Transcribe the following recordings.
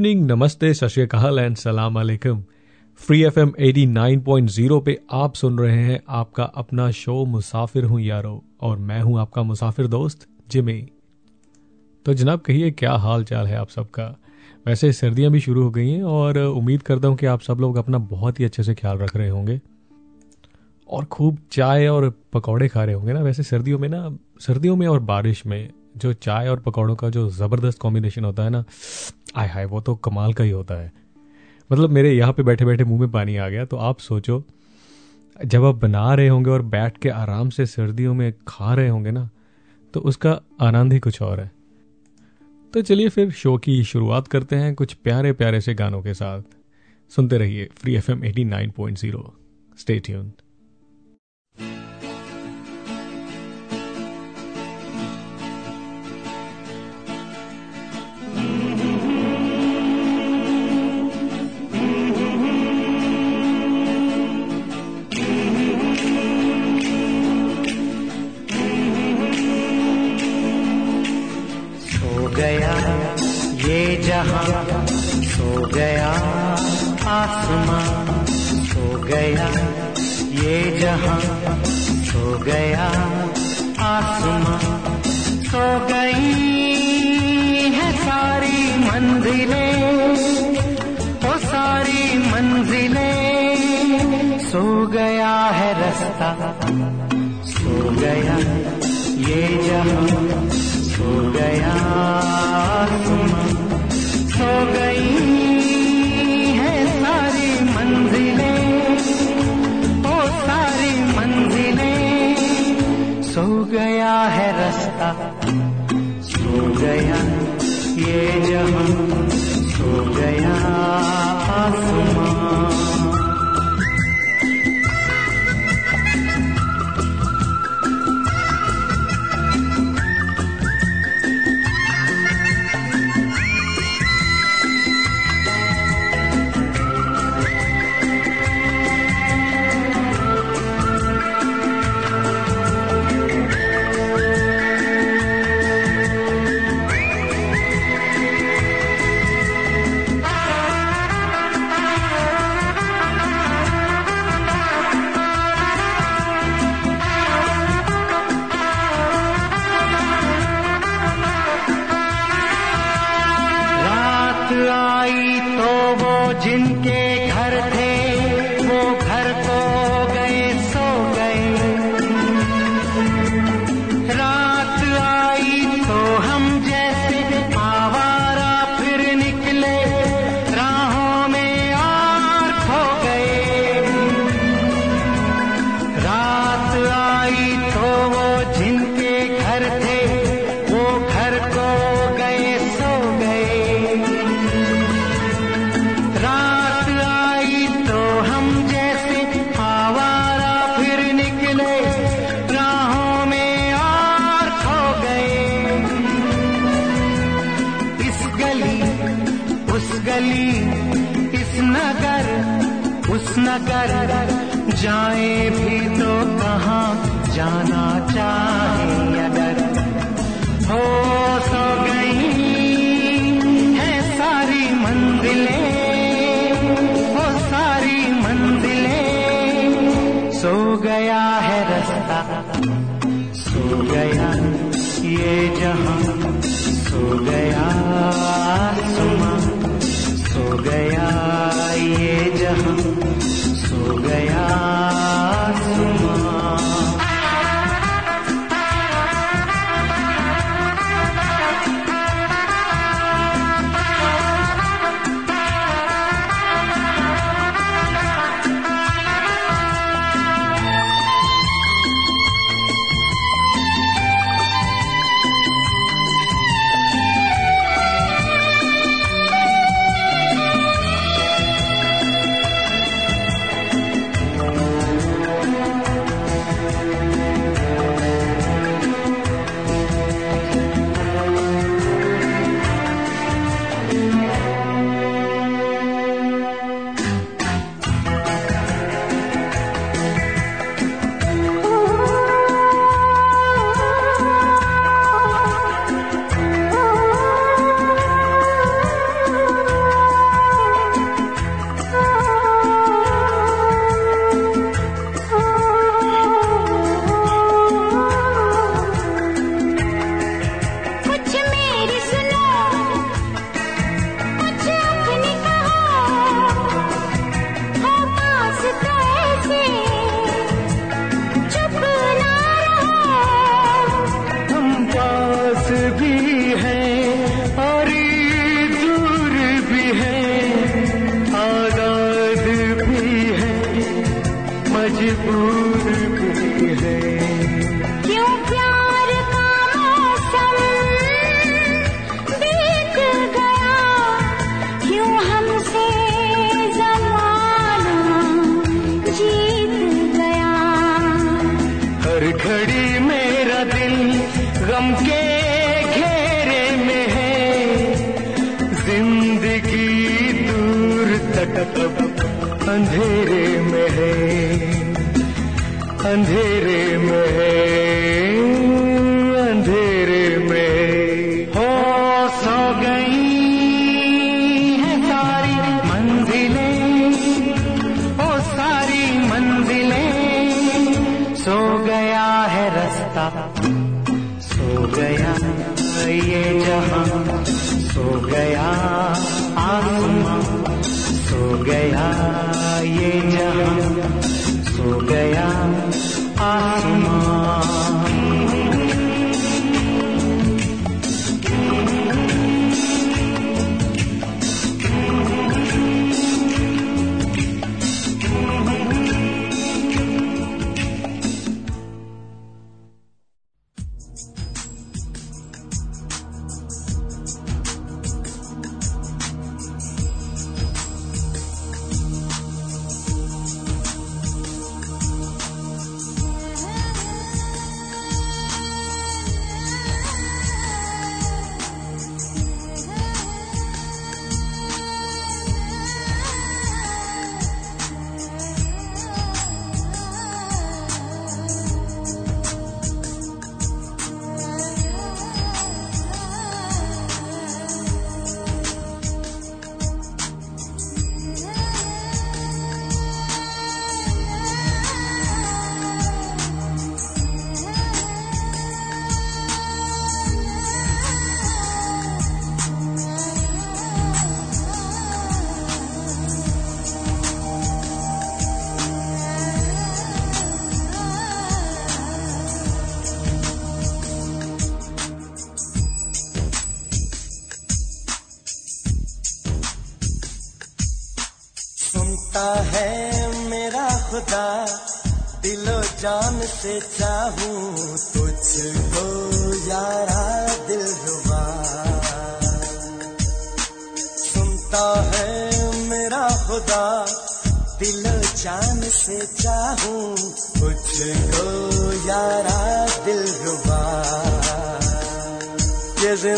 Evening नमस्ते सत and सलाम अलैकुम। Free F M eighty nine point zero पे आप सुन रहे हैं आपका अपना शो मुसाफिर हूँ यारो, और मैं हूँ आपका मुसाफिर दोस्त, जिमी। तो जनाब, कहिए, क्या हाल चाल है आप सबका? वैसे सर्दियाँ भी शुरू हो गई हैं, और उम्मीद करता हूँ कि आप सब लोग अपना बहुत ही अच्छे से ख्याल रख रहे होंगे। और खूब चाय और पकौड़े खा रहे होंगे ना, वैसे सर्दियों में ना, सर्दियों में और बारिश में जो चाय और पकौड़ों का जो ज़बरदस्त कॉम्बिनेशन होता है ना, आय हाय, वो तो कमाल का ही होता है। मतलब मेरे यहाँ पे बैठे बैठे मुँह में पानी आ गया तो आप सोचो, जब आप बना रहे होंगे और बैठ के आराम से सर्दियों में खा रहे होंगे ना तो उसका आनंद ही कुछ और है। तो चलिए फिर शो की शुरुआत करते हैं कुछ प्यारे प्यारे से गानों के साथ। सुनते रहिए free F M eighty nine point zero stay ये सो गया आसमां, सो गया ये जहाँ, सो गया आसमां, सो गई है सारी मंजिलें, ओ सारी मंजिलें। सो गया है रास्ता, सो गया ये जहाँ, सो गया आसमां। गई है सारी मंजिलें, ओ सारी मंजिलें। सो गया है रास्ता, सो गया ये जहाँ। tomar.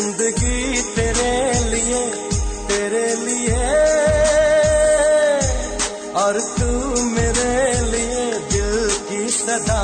ज़िंदगी तेरे लिए तेरे लिए। और तू मेरे लिए दिल की सदा।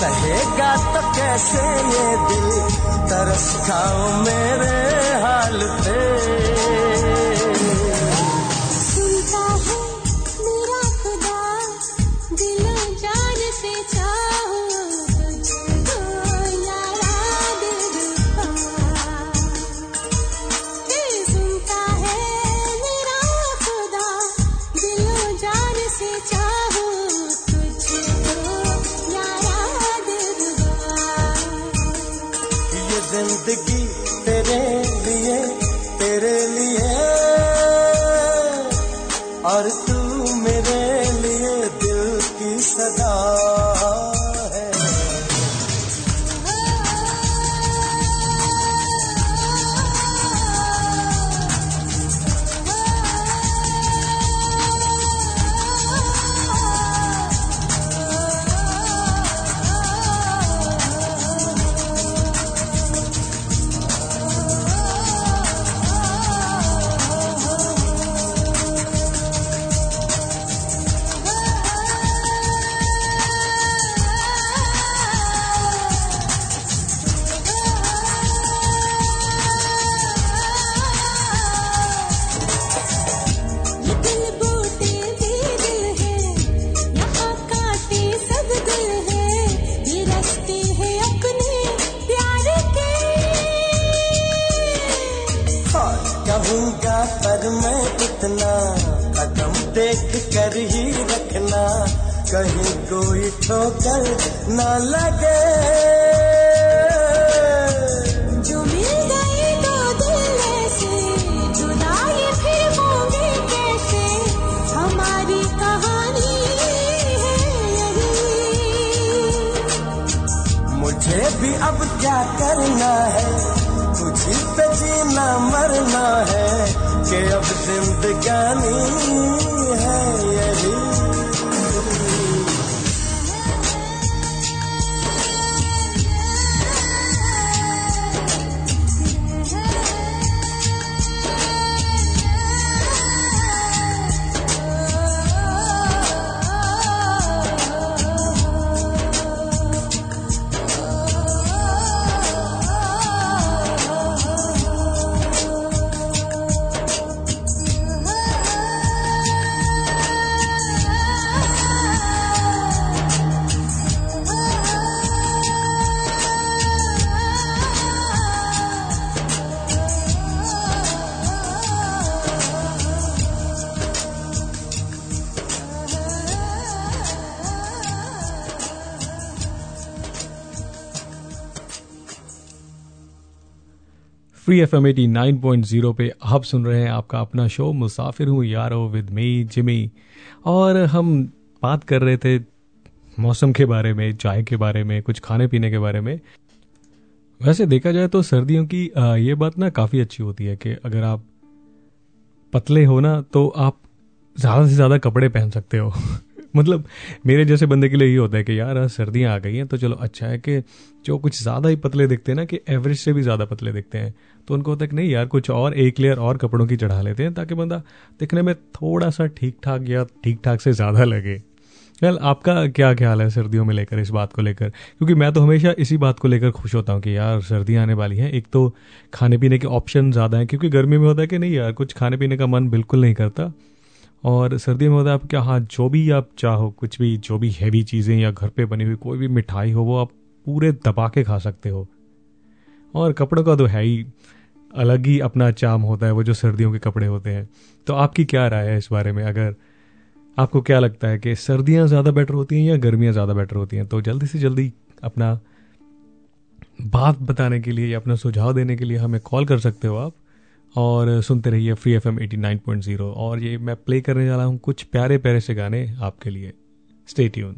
कहेगा तो कैसे ये दिल तरस खाओ मेरे हाल पे? ठोकर न लगे। जो मिल गए दो दिल ऐसे जुदाई फिर होंगे कैसे? हमारी कहानी है यही। मुझे भी अब क्या करना है? तुझी पे जीना मरना है कि अब जिंदगानी है यही। Free F M eighty nine point zero पे आप सुन रहे हैं आपका अपना शो मुसाफिर हूँ यारो विद मी जिमी और हम बात कर रहे थे मौसम के बारे में, चाय के बारे में, कुछ खाने पीने के बारे में। वैसे देखा जाए तो सर्दियों की ये बात ना काफ़ी अच्छी होती है कि अगर आप पतले हो ना तो आप ज़्यादा से ज़्यादा कपड़े पहन सकते हो। मतलब मेरे जैसे बंदे के लिए ये होता है कि यार सर्दियाँ आ गई हैं तो चलो अच्छा है कि जो कुछ ज़्यादा ही पतले दिखते हैं ना, कि एवरेज से भी ज़्यादा पतले दिखते हैं। तो उनको होता है कि नहीं यार, कुछ और, एक लेयर और कपड़ों की चढ़ा लेते हैं, ताकि बंदा दिखने में थोड़ा सा ठीक ठाक या ठीक ठाक से ज़्यादा लगे। वेल आपका क्या ख्याल है सर्दियों में लेकर, इस बात को लेकर? क्योंकि मैं तो हमेशा इसी बात को लेकर खुश होता हूँ कि यार, सर्दियाँ आने वाली हैं। एक तो खाने पीने के ऑप्शन ज़्यादा हैं, क्योंकि गर्मी में होता है कि नहीं यार, कुछ खाने पीने का मन बिल्कुल नहीं करता। और सर्दियों में होता है आप क्या हाँ जो भी आप चाहो, कुछ भी, जो भी हैवी चीज़ें या घर पे बनी हुई कोई भी मिठाई हो, वो आप पूरे दबा के खा सकते हो। और कपड़ों का तो है ही अलग ही अपना चाम होता है, वो जो सर्दियों के कपड़े होते हैं। तो आपकी क्या राय है इस बारे में? अगर आपको क्या लगता है कि सर्दियाँ ज़्यादा बेटर होती हैं या गर्मियाँ ज़्यादा बेटर होती हैं तो जल्दी से जल्दी अपना बात बताने के लिए या अपना सुझाव देने के लिए हमें कॉल कर सकते हो आप। और सुनते रहिए free F M eighty nine point zero और ये मैं प्ले करने जा रहा हूँ कुछ प्यारे प्यारे से गाने आपके लिए। स्टे ट्यून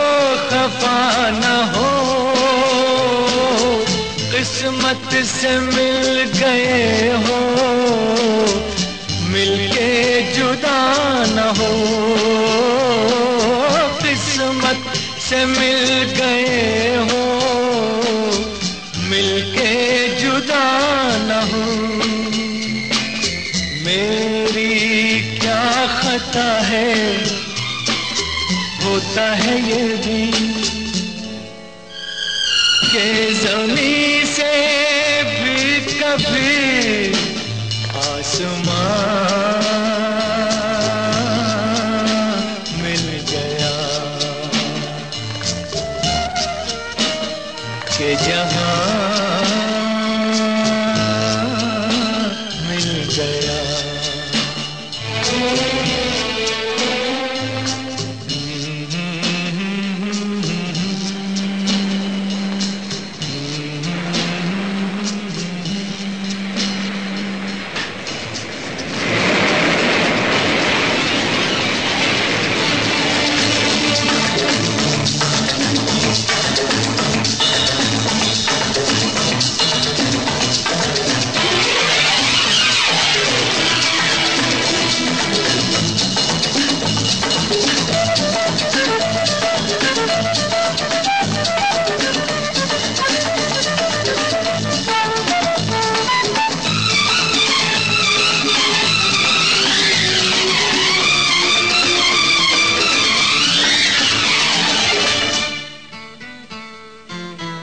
को खफा न हो। किस्मत से मिल गए हो। मिलके जुदा न हो। किस्मत से मिल है ये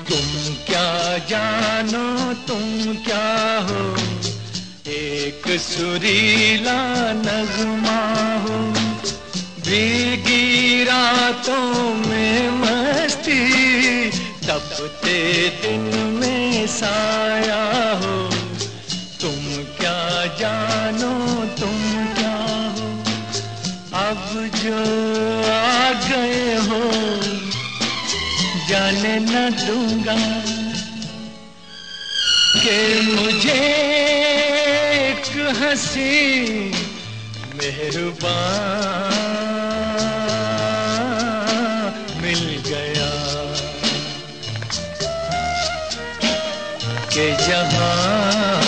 तुम क्या जानो, तुम क्या हो? एक सुरीला नगमा हो। भीगी रातों में मस्ती, तपते दिन में साया न दूँगा कि मुझे एक हँसी मेहरबान मिल गया। के जहाँ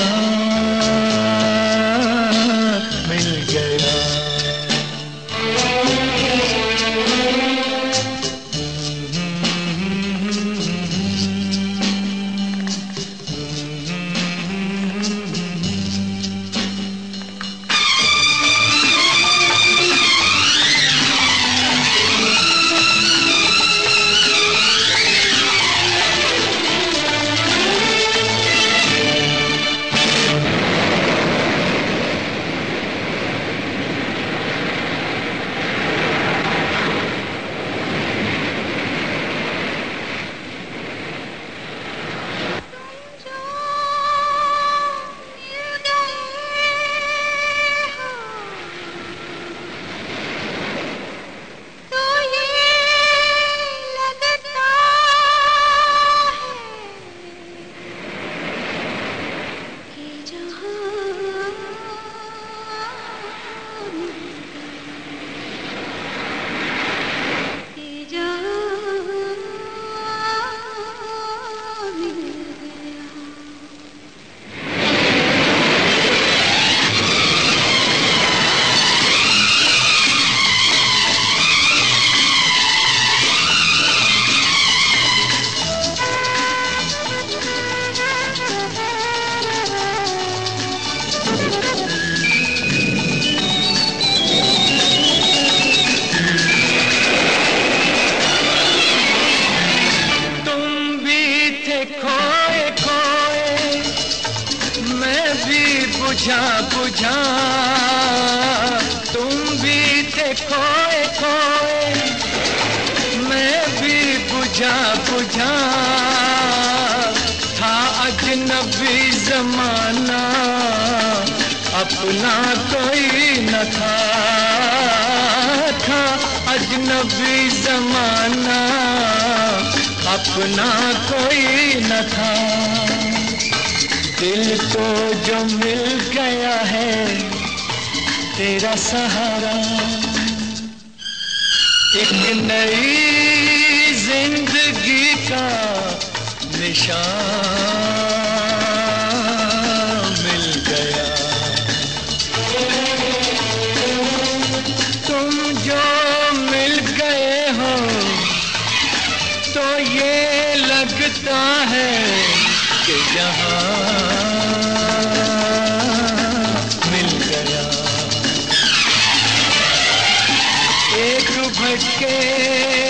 भटके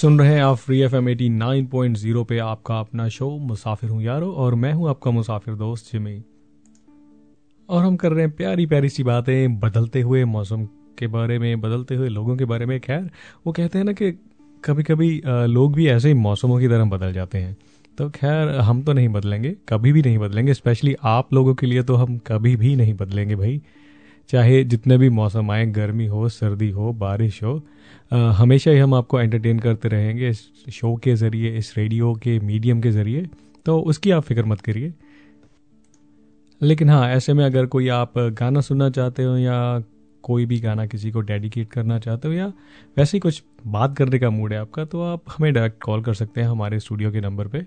सुन रहे हैं आप free F M eighty nine point zero पे आपका अपना शो मुसाफिर हूँ यारो, और मैं हूँ आपका मुसाफिर दोस्त जिमी और हम कर रहे हैं प्यारी प्यारी सी बातें, बदलते हुए मौसम के बारे में, बदलते हुए लोगों के बारे में। खैर, वो कहते हैं ना कि कभी कभी लोग भी ऐसे ही मौसमों की तरह बदल जाते हैं। तो खैर, हम तो नहीं बदलेंगे, कभी भी नहीं बदलेंगे स्पेशली आप लोगों के लिए तो हम कभी भी नहीं बदलेंगे भाई। चाहे जितने भी मौसम आए, गर्मी हो, सर्दी हो, बारिश हो हमेशा ही हम आपको एंटरटेन करते रहेंगे इस शो के ज़रिए, इस रेडियो के मीडियम के ज़रिए तो उसकी आप फ़िक्र मत करिए। लेकिन हाँ ऐसे में अगर कोई आप गाना सुनना चाहते हो या कोई भी गाना किसी को डेडिकेट करना चाहते हो या वैसे ही कुछ बात करने का मूड है आपका तो आप हमें डायरेक्ट कॉल कर सकते हैं हमारे स्टूडियो के नंबर पे।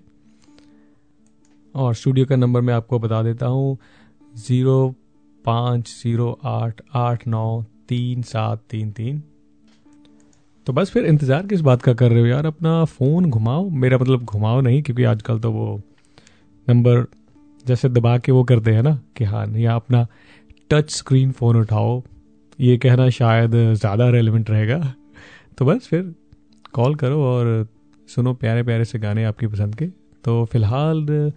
और स्टूडियो का नंबर मैं आपको बता देता हूँ ज़ीरो पाँच ज़ीरो आठ आठ, नौ, तीन, सात, तीन तीन। तो बस फिर इंतज़ार किस बात का कर रहे हो यार? अपना फ़ोन घुमाओ। मेरा मतलब घुमाओ नहीं, क्योंकि आजकल तो वो नंबर जैसे दबा के वो करते हैं ना, कि हाँ या अपना टच स्क्रीन फ़ोन उठाओ। ये कहना शायद ज़्यादा रेलिवेंट रहेगा। तो बस फिर कॉल करो और सुनो प्यारे प्यारे से गाने आपकी पसंद के। तो फ़िलहाल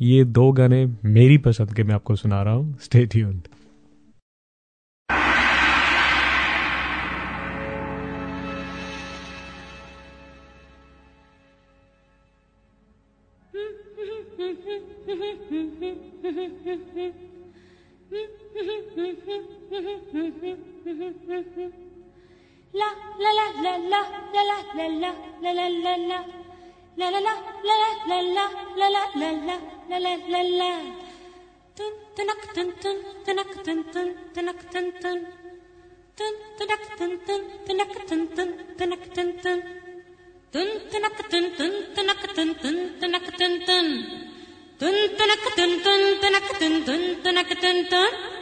ये दो गाने मेरी पसंद के मैं आपको सुना रहा हूँ। Stay tuned La la la la la la la la la la la la la La la la la la la la la la la la la la la la Tun tunak tun tun tunak tun tun tunak tun tun Tun tunak tun tun tunak tun tun tunak tun tun Tun tunak tun tun tunak tun tun tunak tun tun Tun tunak tun tun tunak tun tun tunak tun tun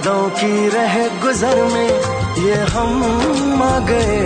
यादों की रह गुजर में ये हम आ गए।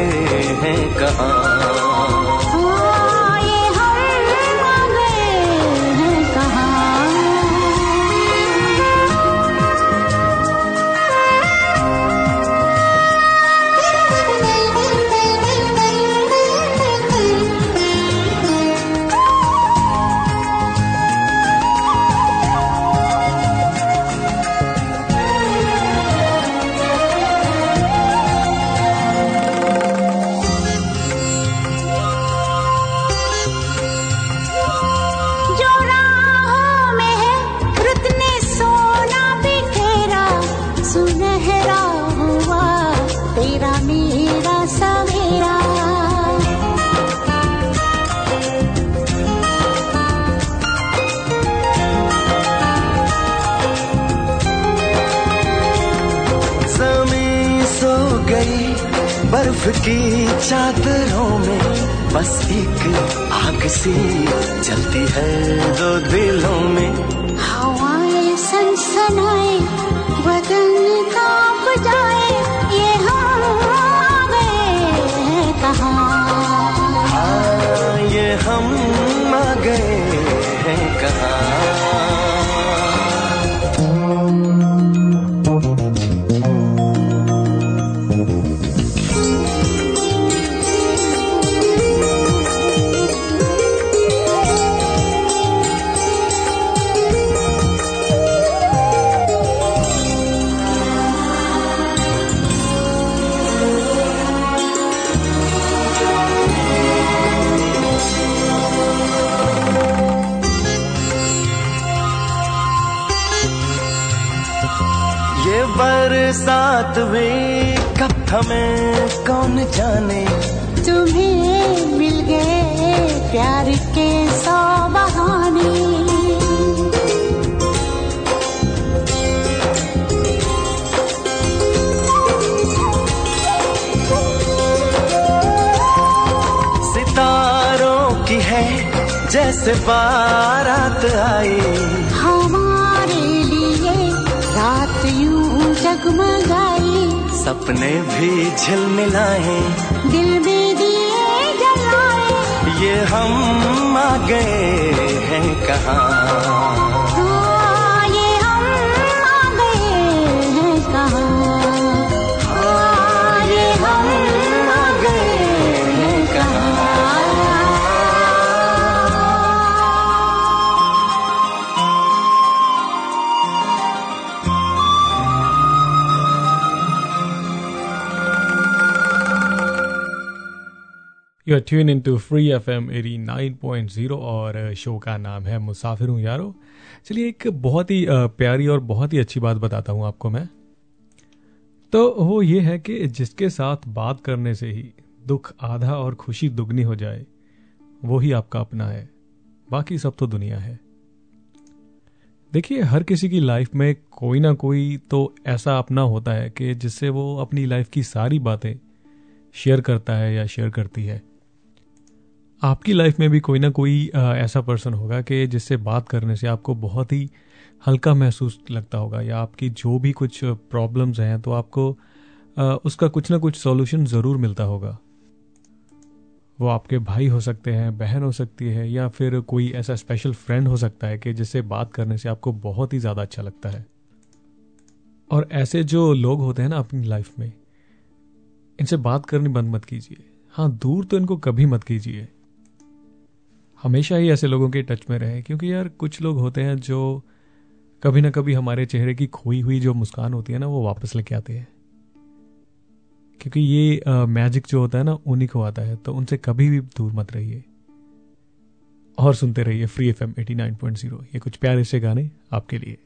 की चादरों में बस एक आग सी चलती है दो दिलों में। हवाएँ सनसनाएँ हमें कौन जाने? तुम्हें मिल गए प्यार के सौ बहाने। सितारों की है जैसे बारात आई सपने भी झिलमिलाए दिल भी दिए जलाए। ये हम आ गए हैं कहाँ? You are tune in to free F M eighty nine point zero और शो का नाम है मुसाफिर हूँ यारो। चलिए एक बहुत ही प्यारी और बहुत ही अच्छी बात बताता हूँ आपको मैं। तो वो ये है कि जिसके साथ बात करने से ही दुख, आधा और खुशी दुगनी हो जाए, वो ही आपका अपना है। बाकी सब तो दुनिया है। देखिए, हर किसी की लाइफ में कोई ना कोई तो ऐसा अपना होता है कि जिससे वो अपनी लाइफ की सारी बातें शेयर करता है या शेयर करती है। आपकी लाइफ में भी कोई ना कोई ऐसा पर्सन होगा कि जिससे बात करने से आपको बहुत ही हल्का महसूस लगता होगा या आपकी जो भी कुछ प्रॉब्लम्स हैं तो आपको उसका कुछ ना कुछ सॉल्यूशन ज़रूर मिलता होगा। वो आपके भाई हो सकते हैं, बहन हो सकती है या फिर कोई ऐसा स्पेशल फ्रेंड हो सकता है कि जिससे बात करने से आपको बहुत ही ज़्यादा अच्छा लगता है। और ऐसे जो लोग होते हैं ना अपनी लाइफ में, इनसे बात करनी बंद मत कीजिए। हाँ दूर तो इनको कभी मत कीजिए। हमेशा ही ऐसे लोगों के टच में रहे क्योंकि यार कुछ लोग होते हैं जो कभी ना कभी हमारे चेहरे की खोई हुई जो मुस्कान होती है ना वो वापस लेके आते हैं। क्योंकि ये आ, मैजिक जो होता है ना उन्हीं को आता है तो उनसे कभी भी दूर मत रहिए। और सुनते रहिए free F M eighty nine point zero ये कुछ प्यारे से गाने आपके लिए।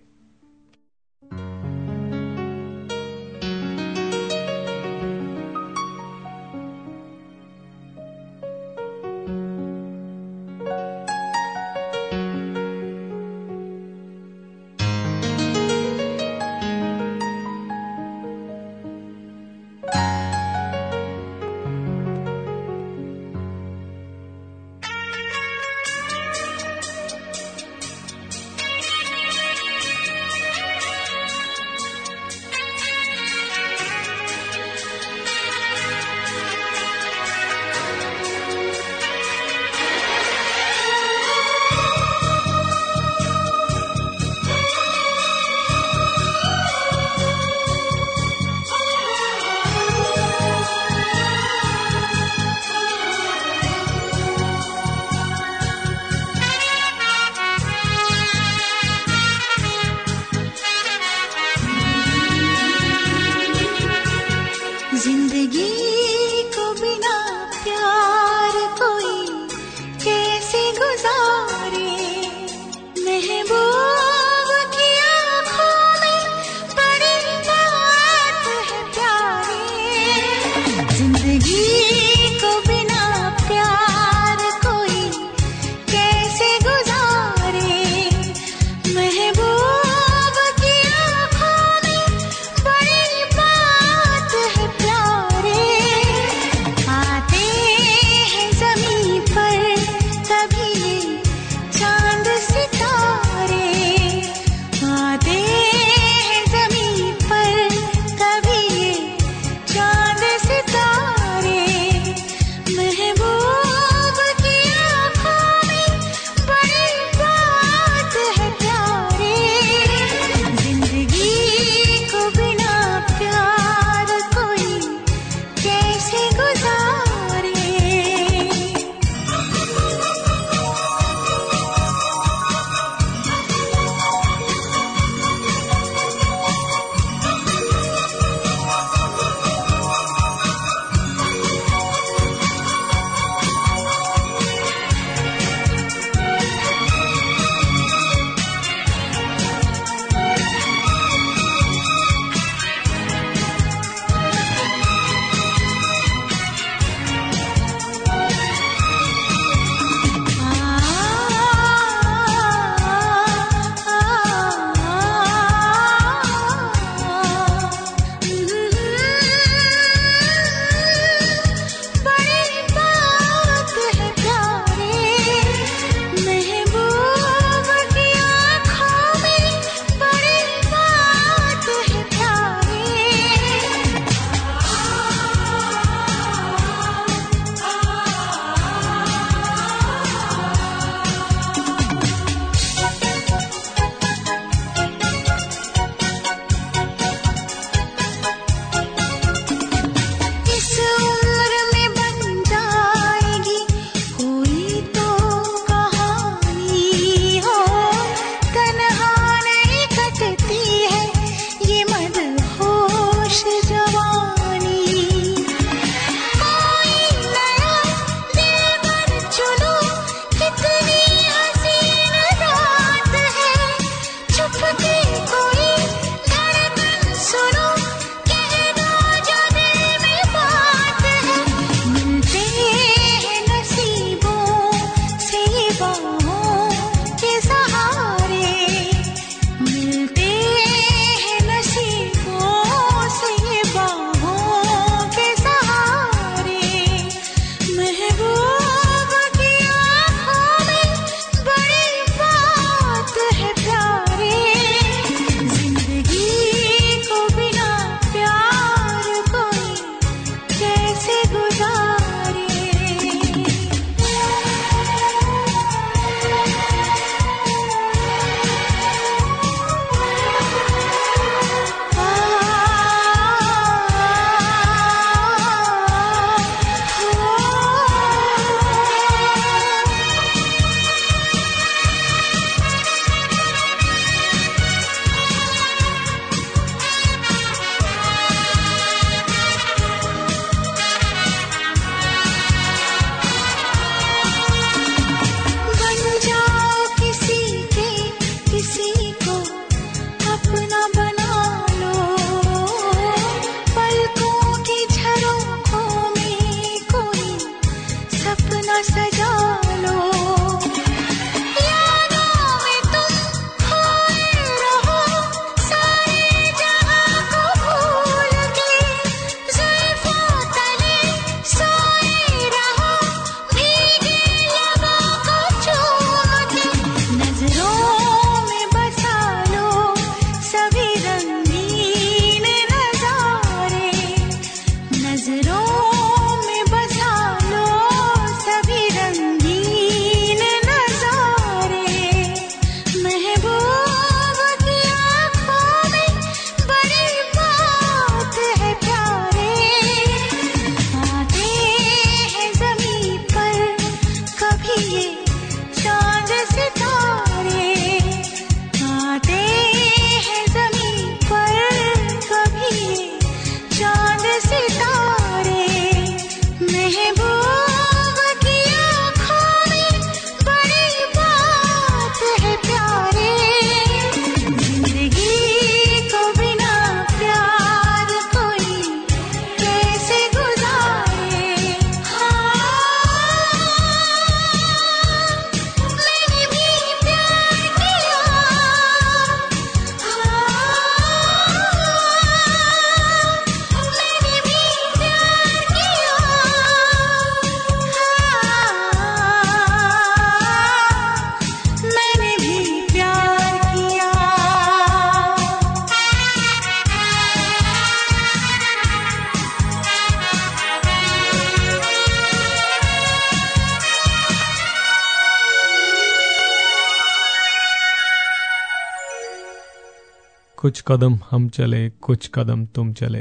कुछ कदम हम चले, कुछ कदम तुम चले।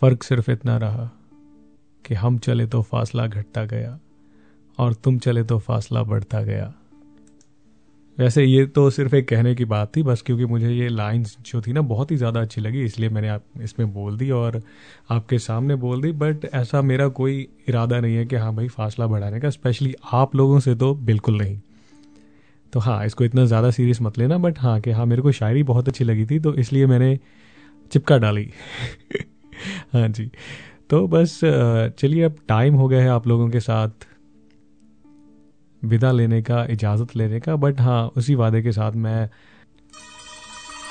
फ़र्क सिर्फ़ इतना रहा कि हम चले तो फासला घटता गया और तुम चले तो फासला बढ़ता गया। वैसे ये तो सिर्फ़ एक कहने की बात थी, बस क्योंकि मुझे ये लाइंस जो थी ना, बहुत ही ज़्यादा अच्छी लगी, इसलिए मैंने आप, इसमें बोल दी और आपके सामने बोल दी, बट ऐसा मेरा कोई इरादा नहीं है कि हाँ भाई, फासला बढ़ाने का, स्पेशली आप लोगों से तो बिल्कुल नहीं। तो हाँ इसको इतना ज़्यादा सीरियस मत लेना बट हाँ कि हाँ मेरे को शायरी बहुत अच्छी लगी थी तो इसलिए मैंने चिपका डाली। हाँ जी। तो बस चलिए अब टाइम हो गया है आप लोगों के साथ विदा लेने का, इजाज़त लेने का बट हाँ उसी वादे के साथ मैं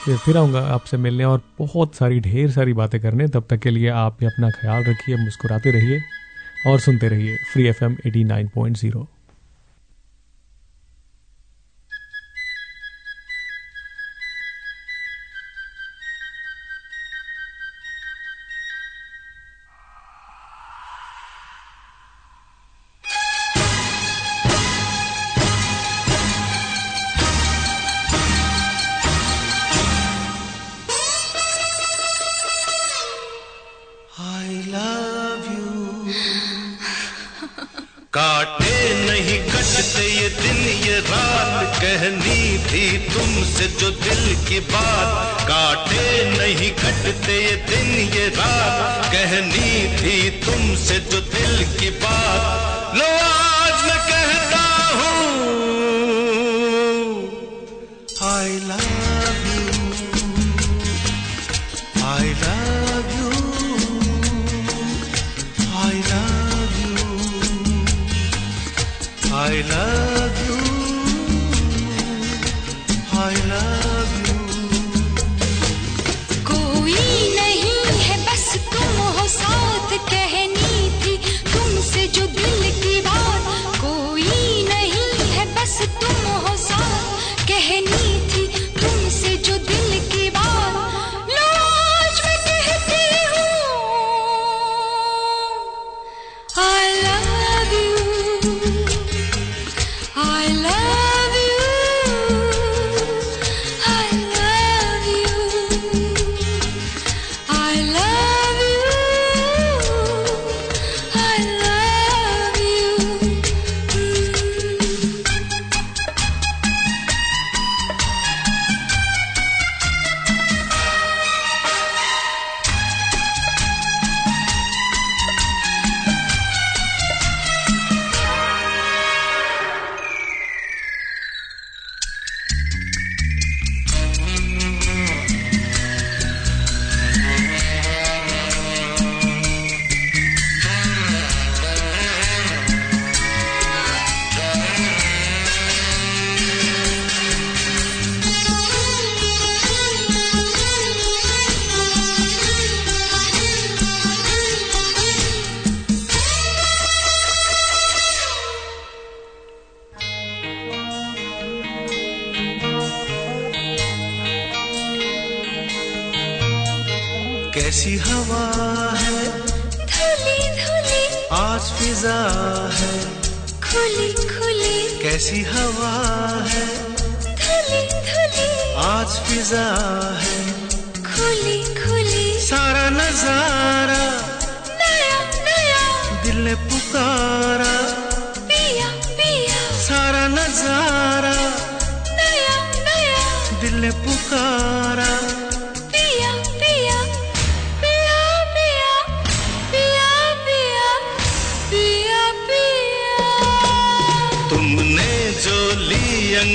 फिर फिर आऊँगा आपसे मिलने और बहुत सारी, ढेर सारी बातें करने। तब तक के लिए आप भी अपना ख्याल रखिए, मुस्कुराते रहिए और सुनते रहिए free F M eighty nine point zero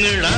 ಗಳ